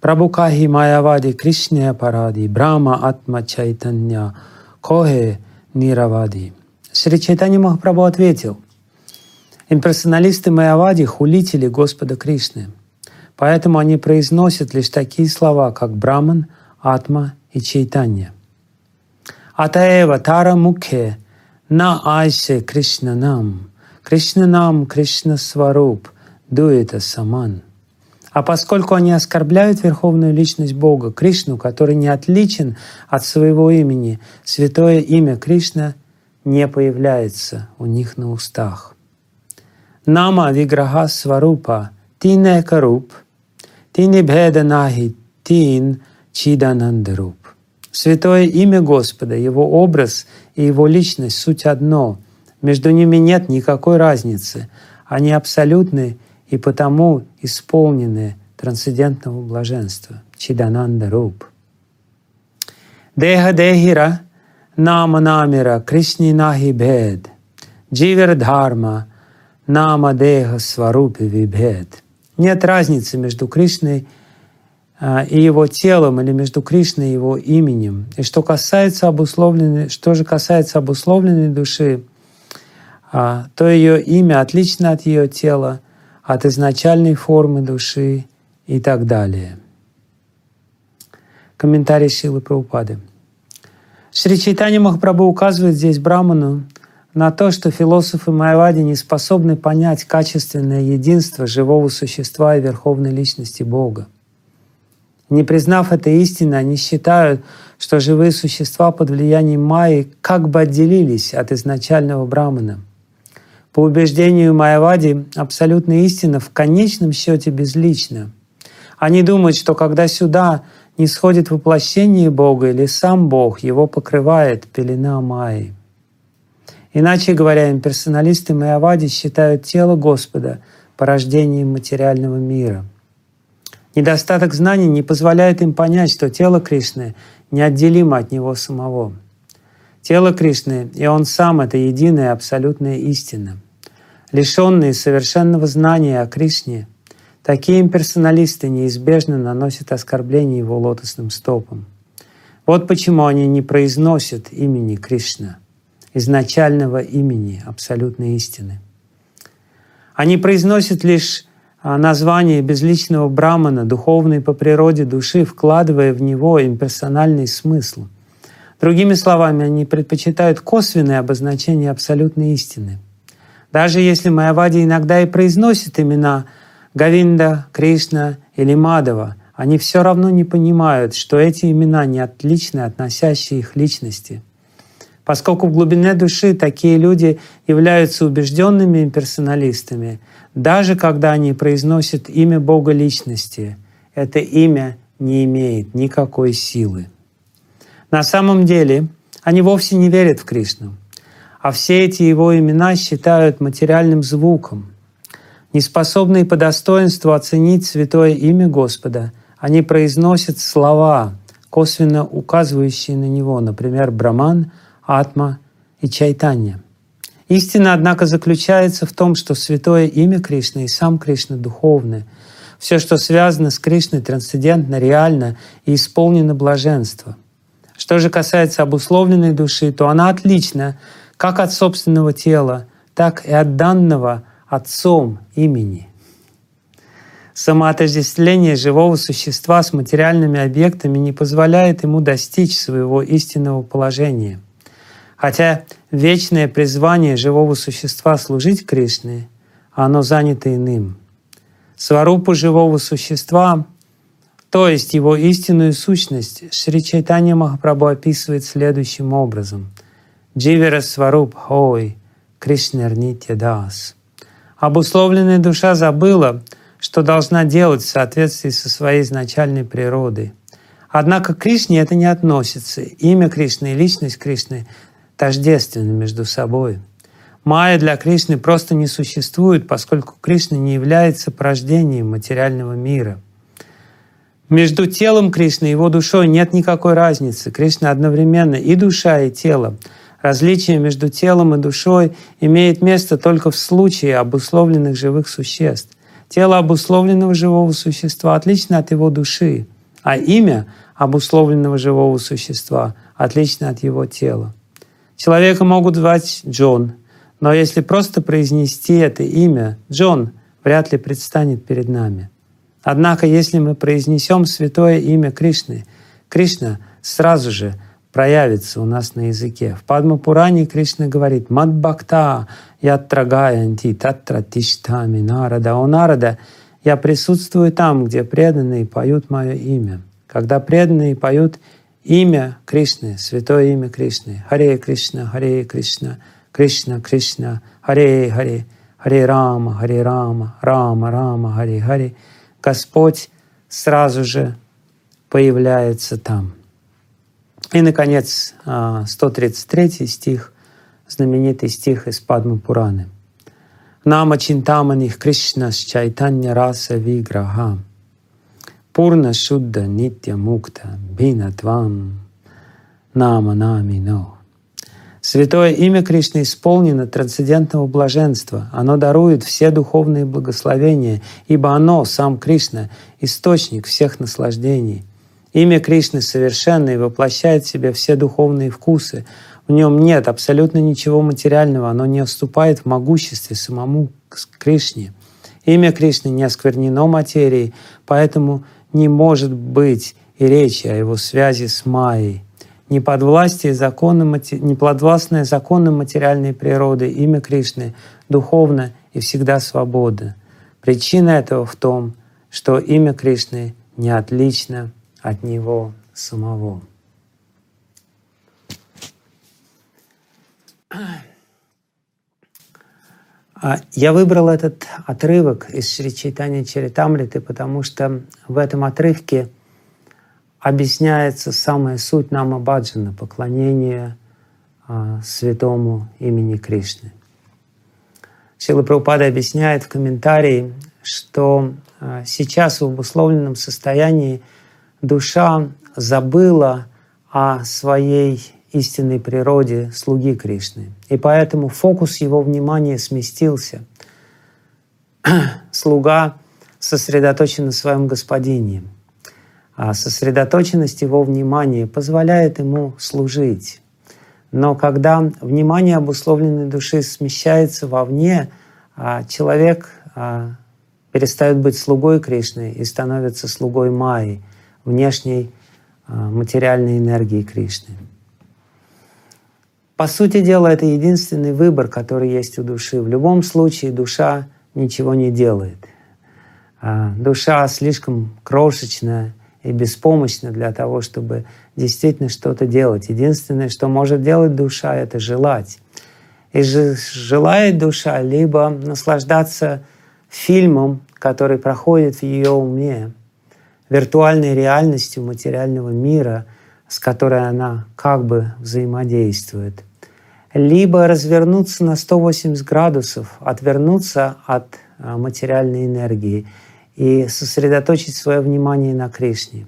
Прабукахи Майавади Кришне Паради, Брама Атма Чайтанья, Кохе Ниравади. Шри Чайтанья Махапрабху ответил, имперсоналисты Майавади — хулители Господа Кришны. Поэтому они произносят лишь такие слова, как Браман, Атма и Чайтанья. Атаева Тара Мукхе на Айсе Кришнанам, Кришнанам Кришна Сваруб, Дуэта Саман — а поскольку они оскорбляют Верховную Личность Бога, Кришну, который не отличен от своего имени, святое имя Кришна не появляется у них на устах. Нама Виграха Сварупа Тине Каруп Тини Беда Нахи Тин Чиданандаруп. Святое имя Господа, Его образ и Его личность — суть одно. Между ними нет никакой разницы. Они абсолютны и потому исполнены трансцендентного блаженства, Чидананда Руп. Деха Дехира Нама Намира Кришни Нахи Бед Дживер Дхарма Нама Деха Сварупи Вибхед. Нет разницы между Кришной а, и его телом или между Кришной и его именем. И что касается обусловленной, что же касается обусловленной души, а, то ее имя отлично от ее тела — от изначальной формы души и так далее. Комментарий Шилы Праупады. Шри Чайтанья Махапрабху указывает здесь Браману на то, что философы Майавади не способны понять качественное единство живого существа и верховной личности Бога. Не признав этой истины, они считают, что живые существа под влиянием Майи как бы отделились от изначального Брамана — по убеждению Майавади, абсолютная истина в конечном счете безлична. Они думают, что когда сюда не сходит воплощение Бога или сам Бог, его покрывает пелена Майи. Иначе говоря, имперсоналисты Майавади считают тело Господа порождением материального мира. Недостаток знаний не позволяет им понять, что тело Кришны неотделимо от Него самого — Тело Кришны, и Он сам — это единая абсолютная истина. Лишенные совершенного знания о Кришне, такие имперсоналисты неизбежно наносят оскорбление Его лотосным стопам. Вот почему они не произносят имени Кришна, изначального имени абсолютной истины. Они произносят лишь а, название безличного брамана, духовной по природе души, вкладывая в него имперсональный смысл — Другими словами, они предпочитают косвенное обозначение абсолютной истины. Даже если Майавади иногда и произносит имена Гавинда, Кришна или Мадова, они все равно не понимают, что эти имена не отличны относящие их личности. Поскольку в глубине души такие люди являются убежденными имперсоналистами, даже когда они произносят имя Бога Личности, это имя не имеет никакой силы. На самом деле они вовсе не верят в Кришну, а все эти его имена считают материальным звуком. Неспособные по достоинству оценить святое имя Господа, они произносят слова, косвенно указывающие на него, например, Браман, Атма и Чайтанья. Истина, однако, заключается в том, что святое имя Кришны и сам Кришна духовны. Все, что связано с Кришной, трансцендентно, реально и исполнено блаженства — что же касается обусловленной души, то она отлична как от собственного тела, так и от данного Отцом имени. Самоотождествление живого существа с материальными объектами не позволяет ему достичь своего истинного положения. Хотя вечное призвание живого существа служить Кришне, оно занято иным. Сварупу живого существа то есть его истинную сущность Шри Чайтанья Махапрабху описывает следующим образом. Дживера Сваруб Хой Кришнер Нитя Дас. Обусловленная душа забыла, что должна делать в соответствии со своей изначальной природой. Однако к Кришне это не относится. Имя Кришны и личность Кришны тождественны между собой. Майя для Кришны просто не существует, поскольку Кришна не является порождением материального мира — между телом Кришны и его душой нет никакой разницы. Кришна одновременно и душа, и тело. Различие между телом и душой имеет место только в случае обусловленных живых существ. Тело обусловленного живого существа отлично от его души, а имя обусловленного живого существа отлично от его тела. Человека могут звать Джон, но если просто произнести это имя, Джон вряд ли предстанет перед нами. Однако, если мы произнесем святое имя Кришны, Кришна сразу же проявится у нас на языке. В Падмапуране Кришна говорит «Мадбхакта ятрагаянти татра тиштами нарада». О нарада, я присутствую там, где преданные поют мое имя. Когда преданные поют имя Кришны, святое имя Кришны, Харе Кришна, Харе Кришна, Кришна Кришна, Харе Харе, Харе Рама, Харе Рама, Рама Рама, Харе Харе, Господь сразу же появляется там. И, наконец, 133 а, стих, знаменитый стих из Падмы Пураны. Нама Чинтаманих Кришна Чайтанья Раса Виграха Пурна Шудда Нитя Мукта Бина Твам Нама Нами Но. Святое имя Кришны исполнено трансцендентного блаженства. Оно дарует все духовные благословения, ибо оно, сам Кришна, источник всех наслаждений. Имя Кришны совершенно и воплощает в себе все духовные вкусы. В нем нет абсолютно ничего материального, оно не уступает в могуществе самому Кришне. Имя Кришны не осквернено материей, поэтому не может быть и речи о его связи с Майей не подвластие законам, не подвластное законам материальной природы, имя Кришны духовно и всегда свобода. Причина этого в том, что имя Кришны не отлично от него самого. А, я выбрал этот отрывок из Шри Чайтани Чаритамриты, потому что в этом отрывке — объясняется самая суть нама баджана, поклонение а, святому имени Кришны. Шила Прабхупада объясняет в комментарии, что а, сейчас в обусловленном состоянии душа забыла о своей истинной природе слуги Кришны. И поэтому фокус его внимания сместился. Слуга сосредоточен на своем господине — а сосредоточенность его внимания позволяет ему служить. Но когда внимание обусловленной души смещается вовне, а человек а, перестает быть слугой Кришны и становится слугой Майи, внешней материальной энергии Кришны. По сути дела, это единственный выбор, который есть у души. В любом случае душа ничего не делает. Душа слишком крошечная, и беспомощны для того, чтобы действительно что-то делать. Единственное, что может делать душа, это желать. И же желает душа либо наслаждаться фильмом, который проходит в ее уме, виртуальной реальностью материального мира, с которой она как бы взаимодействует, либо развернуться на 180 градусов, отвернуться от а, материальной энергии — и сосредоточить свое внимание на Кришне.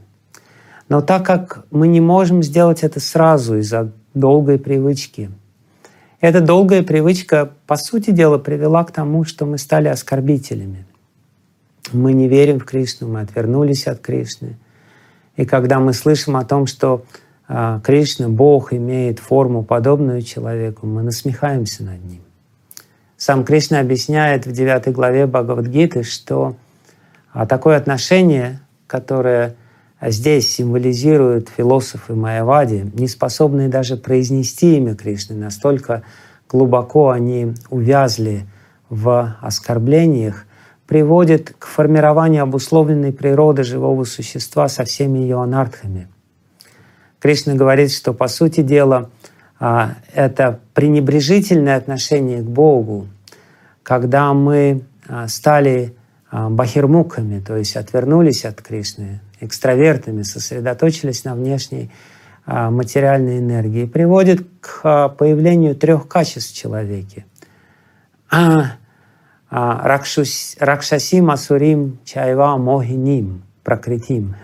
Но так как мы не можем сделать это сразу из-за долгой привычки, эта долгая привычка, по сути дела, привела к тому, что мы стали оскорбителями. Мы не верим в Кришну, мы отвернулись от Кришны. И когда мы слышим о том, что э, Кришна, Бог, имеет форму, подобную человеку, мы насмехаемся над ним. Сам Кришна объясняет в 9 главе Бхагавадгиты, что а такое отношение, которое здесь символизируют философы Майявади, не способные даже произнести имя Кришны, настолько глубоко они увязли в оскорблениях, приводит к формированию обусловленной природы живого существа со всеми ее анартхами. Кришна говорит, что по сути дела а, это пренебрежительное отношение к Богу, когда мы а, стали бахирмуками, то есть отвернулись от Кришны, экстравертами, сосредоточились на внешней а, материальной энергии, приводит к а, появлению трех качеств в человеке. Ракшасим, Асурим, Чайва, Мохиним, Пракритим.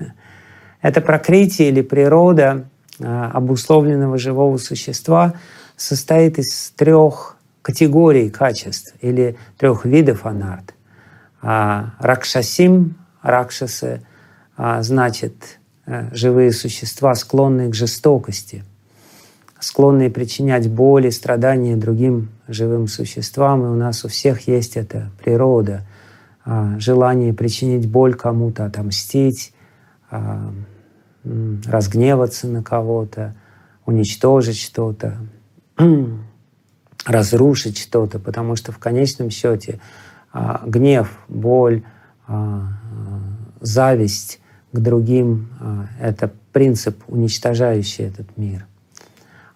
Это прокрытие или природа обусловленного живого существа состоит из трех категорий качеств или трех видов анарт. А Ракшасим, Ракшасы, а, значит э, живые существа, склонные к жестокости, склонные причинять боли, страдания другим живым существам. И у нас у всех есть эта природа, а, желание причинить боль кому-то, отомстить, разгневаться на кого-то, уничтожить что-то, разрушить что-то, потому что в конечном счете гнев, боль, зависть к другим — это принцип, уничтожающий этот мир.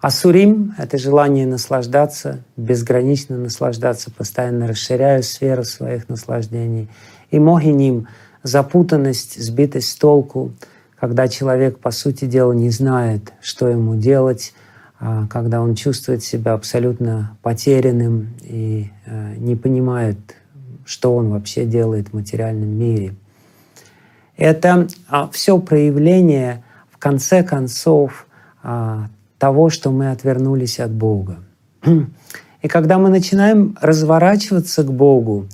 Асурим — это желание наслаждаться, безгранично наслаждаться, постоянно расширяя сферу своих наслаждений. И мохиним — запутанность, сбитость с толку, когда человек, по сути дела, не знает, что ему делать, а когда он чувствует себя абсолютно потерянным и э, не понимает, что он вообще делает в материальном мире. Это а, все проявление, в конце концов, а, того, что мы отвернулись от Бога. И когда мы начинаем разворачиваться к Богу,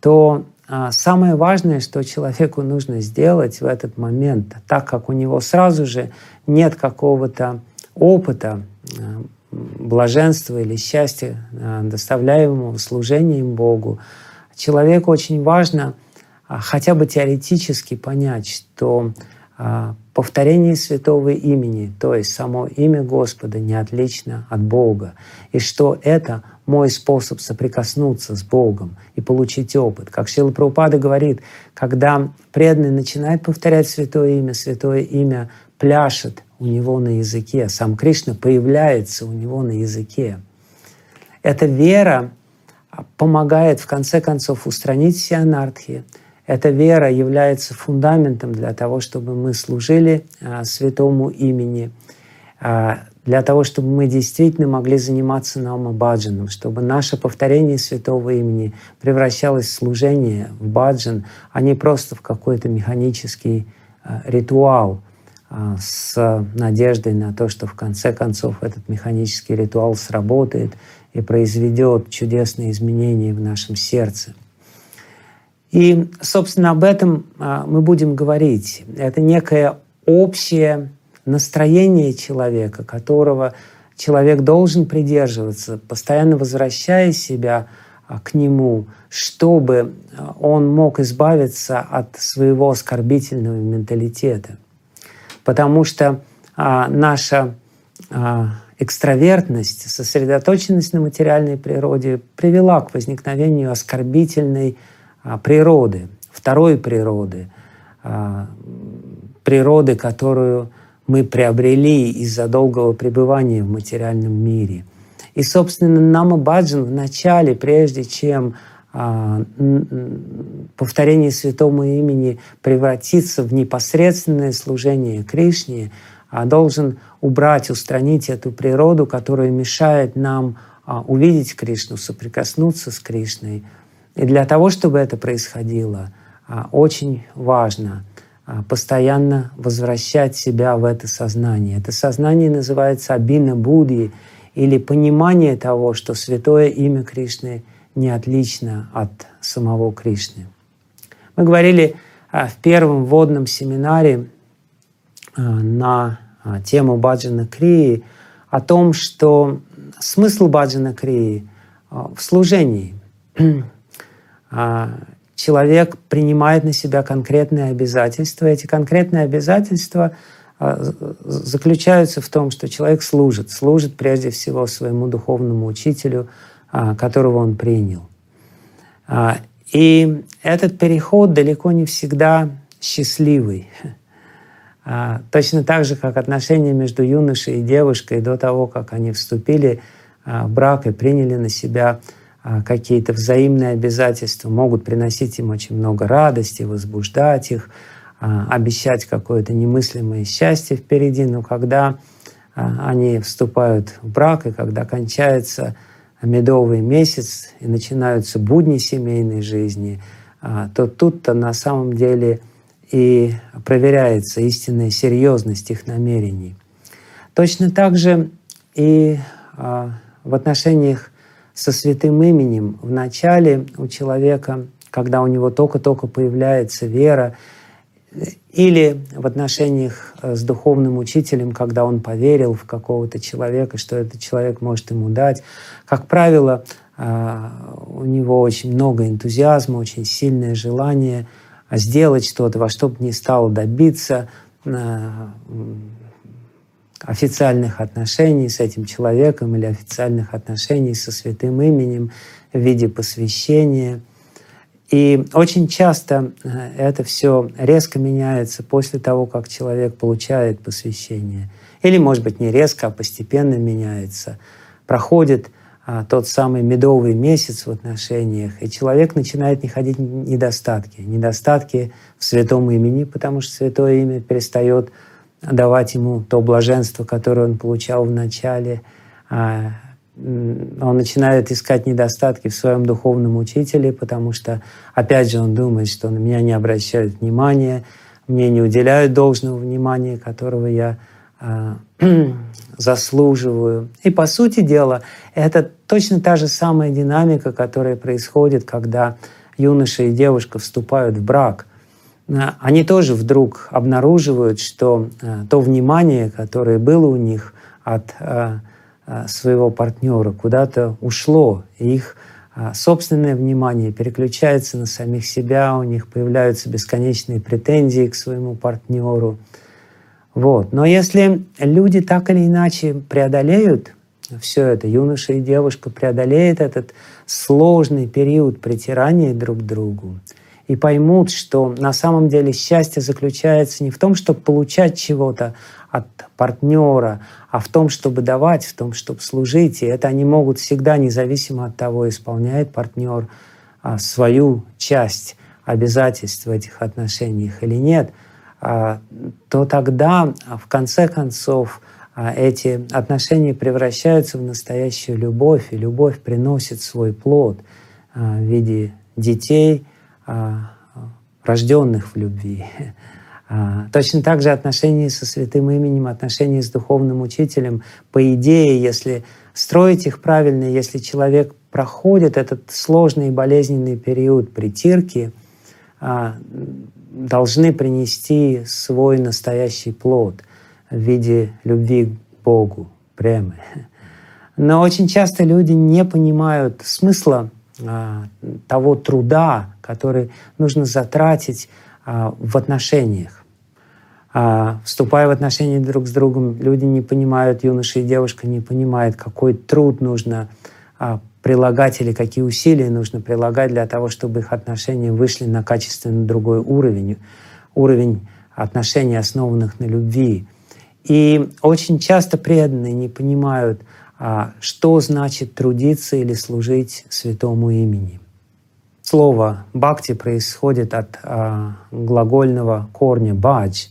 то а, самое важное, что человеку нужно сделать в этот момент, так как у него сразу же нет какого-то опыта блаженства или счастья, доставляемого служением Богу, человеку очень важно хотя бы теоретически понять, что повторение святого имени, то есть само имя Господа, не отлично от Бога, и что это мой способ соприкоснуться с Богом и получить опыт. Как Шила Прабхупада говорит, когда преданный начинает повторять святое имя, святое имя пляшет у него на языке, сам Кришна появляется у него на языке. Эта вера помогает в конце концов устранить все анархии, эта вера является фундаментом для того, чтобы мы служили а, святому имени, а, для того, чтобы мы действительно могли заниматься намабаджаном, чтобы наше повторение святого имени превращалось в служение, в баджан, а не просто в какой-то механический а, ритуал с надеждой на то, что в конце концов этот механический ритуал сработает и произведет чудесные изменения в нашем сердце. И, собственно, об этом а, мы будем говорить. Это некое общее настроение человека, которого человек должен придерживаться, постоянно возвращая себя а, к нему, чтобы а, он мог избавиться от своего оскорбительного менталитета. Потому что наша экстравертность, сосредоточенность на материальной природе привела к возникновению оскорбительной а, природы, второй природы, а, природы, которую мы приобрели из-за долгого пребывания в материальном мире. И, собственно, Нама Баджан в начале, прежде чем а, повторение святому имени превратиться в непосредственное служение Кришне, должен убрать, устранить эту природу, которая мешает нам увидеть Кришну, соприкоснуться с Кришной — и для того, чтобы это происходило, а, очень важно а, постоянно возвращать себя в это сознание. Это сознание называется абина будди или понимание того, что святое имя Кришны не отлично от самого Кришны. Мы говорили а, в первом вводном семинаре на тему Баджана Крии о том, что смысл Баджана Крии в служении. А, человек принимает на себя конкретные обязательства. Эти конкретные обязательства а, заключаются в том, что человек служит, служит прежде всего своему духовному учителю, а, которого он принял. И этот переход далеко не всегда счастливый. Точно так же, как отношения между юношей и девушкой до того, как они вступили в брак и приняли на себя а, какие-то взаимные обязательства могут приносить им очень много радости, возбуждать их, а, обещать какое-то немыслимое счастье впереди, но когда а, они вступают в брак, и когда кончается медовый месяц и начинаются будни семейной жизни, то тут-то на самом деле и проверяется истинная серьезность их намерений. Точно так же и в отношениях со святым именем в начале у человека когда у него только-только появляется вера, или в отношениях э, с духовным учителем, когда он поверил в какого-то человека, что этот человек может ему дать. Как правило, э, у него очень много энтузиазма, очень сильное желание сделать что-то, во что бы ни стало добиться э, официальных отношений с этим человеком или официальных отношений со святым именем в виде посвящения. И очень часто э, это все резко меняется после того, как человек получает посвящение. Или, может быть, не резко, а постепенно меняется. Проходит тот самый медовый месяц в отношениях, и человек начинает находить недостатки. Недостатки в святом имени, потому что святое имя перестает давать ему то блаженство, которое он получал в начале. А, он начинает искать недостатки в своем духовном учителе, потому что, опять же, он думает, что на меня не обращают внимания, мне не уделяют должного внимания, которого я а, заслуживаю. И, по сути дела, это точно та же самая динамика, которая происходит, когда юноша и девушка вступают в брак – Э, они тоже вдруг обнаруживают, что э, то внимание, которое было у них от э, своего партнера, куда-то ушло, и их собственное внимание переключается на самих себя, у них появляются бесконечные претензии к своему партнеру. Вот. Но если люди так или иначе преодолеют все это, юноша и девушка преодолеют этот сложный период притирания друг к другу, и поймут, что на самом деле счастье заключается не в том, чтобы получать чего-то от партнера, а в том, чтобы давать, в том, чтобы служить. И это они могут всегда, независимо от того, исполняет партнер а, свою часть обязательств в этих отношениях или нет, то тогда, в конце концов, а, эти отношения превращаются в настоящую любовь, и любовь приносит свой плод в виде детей, а, рожденных в любви. А, точно так же отношения со святым именем, отношения с духовным учителем, по идее, если строить их правильно, если человек проходит этот сложный и болезненный период притирки, а, должны принести свой настоящий плод в виде любви к Богу, премы. Но очень часто люди не понимают смысла а, того труда, который нужно затратить а, в отношениях. А, вступая в отношения друг с другом, люди не понимают, юноша и девушка не понимают, какой труд нужно прилагать или какие усилия нужно прилагать для того, чтобы их отношения вышли на качественно другой уровень, уровень отношений, основанных на любви. И очень часто преданные не понимают, а, что значит трудиться или служить святому имени. Слово «бхакти» происходит от а, глагольного корня «бадж».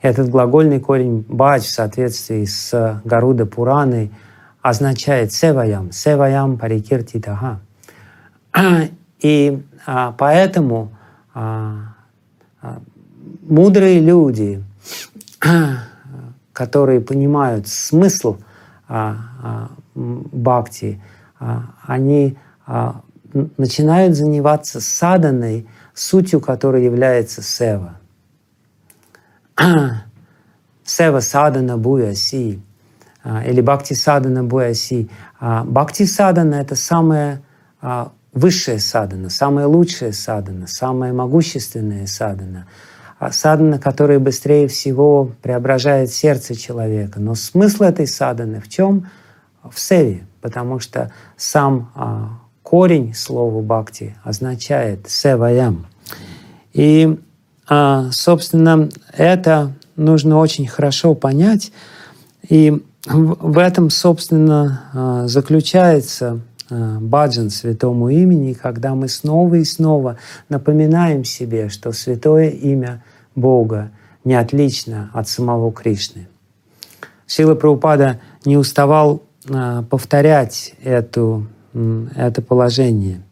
Этот глагольный корень «бадж» в соответствии с Гаруда Пураной означает «севаям», «севаям парикиртитаха». И а, поэтому а, а, мудрые люди, которые понимают смысл – а, а, бхакти, а, они начинают заниматься саданой, сутью которой является сева. Сева садана буяси или бхакти садана буяси. Бхакти садана — это самая высшая садана, самая лучшая садана, самая могущественная садана — а садана, которая быстрее всего преображает сердце человека. Но смысл этой саданы в чем? В севе, потому что сам а, корень слова бхакти означает севаям. И, а, собственно, это нужно очень хорошо понять. И в этом, собственно, а, заключается а, баджан святому имени, когда мы снова и снова напоминаем себе, что святое имя Бога не отлично от самого Кришны. Сила Прабхупада не уставал а, повторять эту, это положение.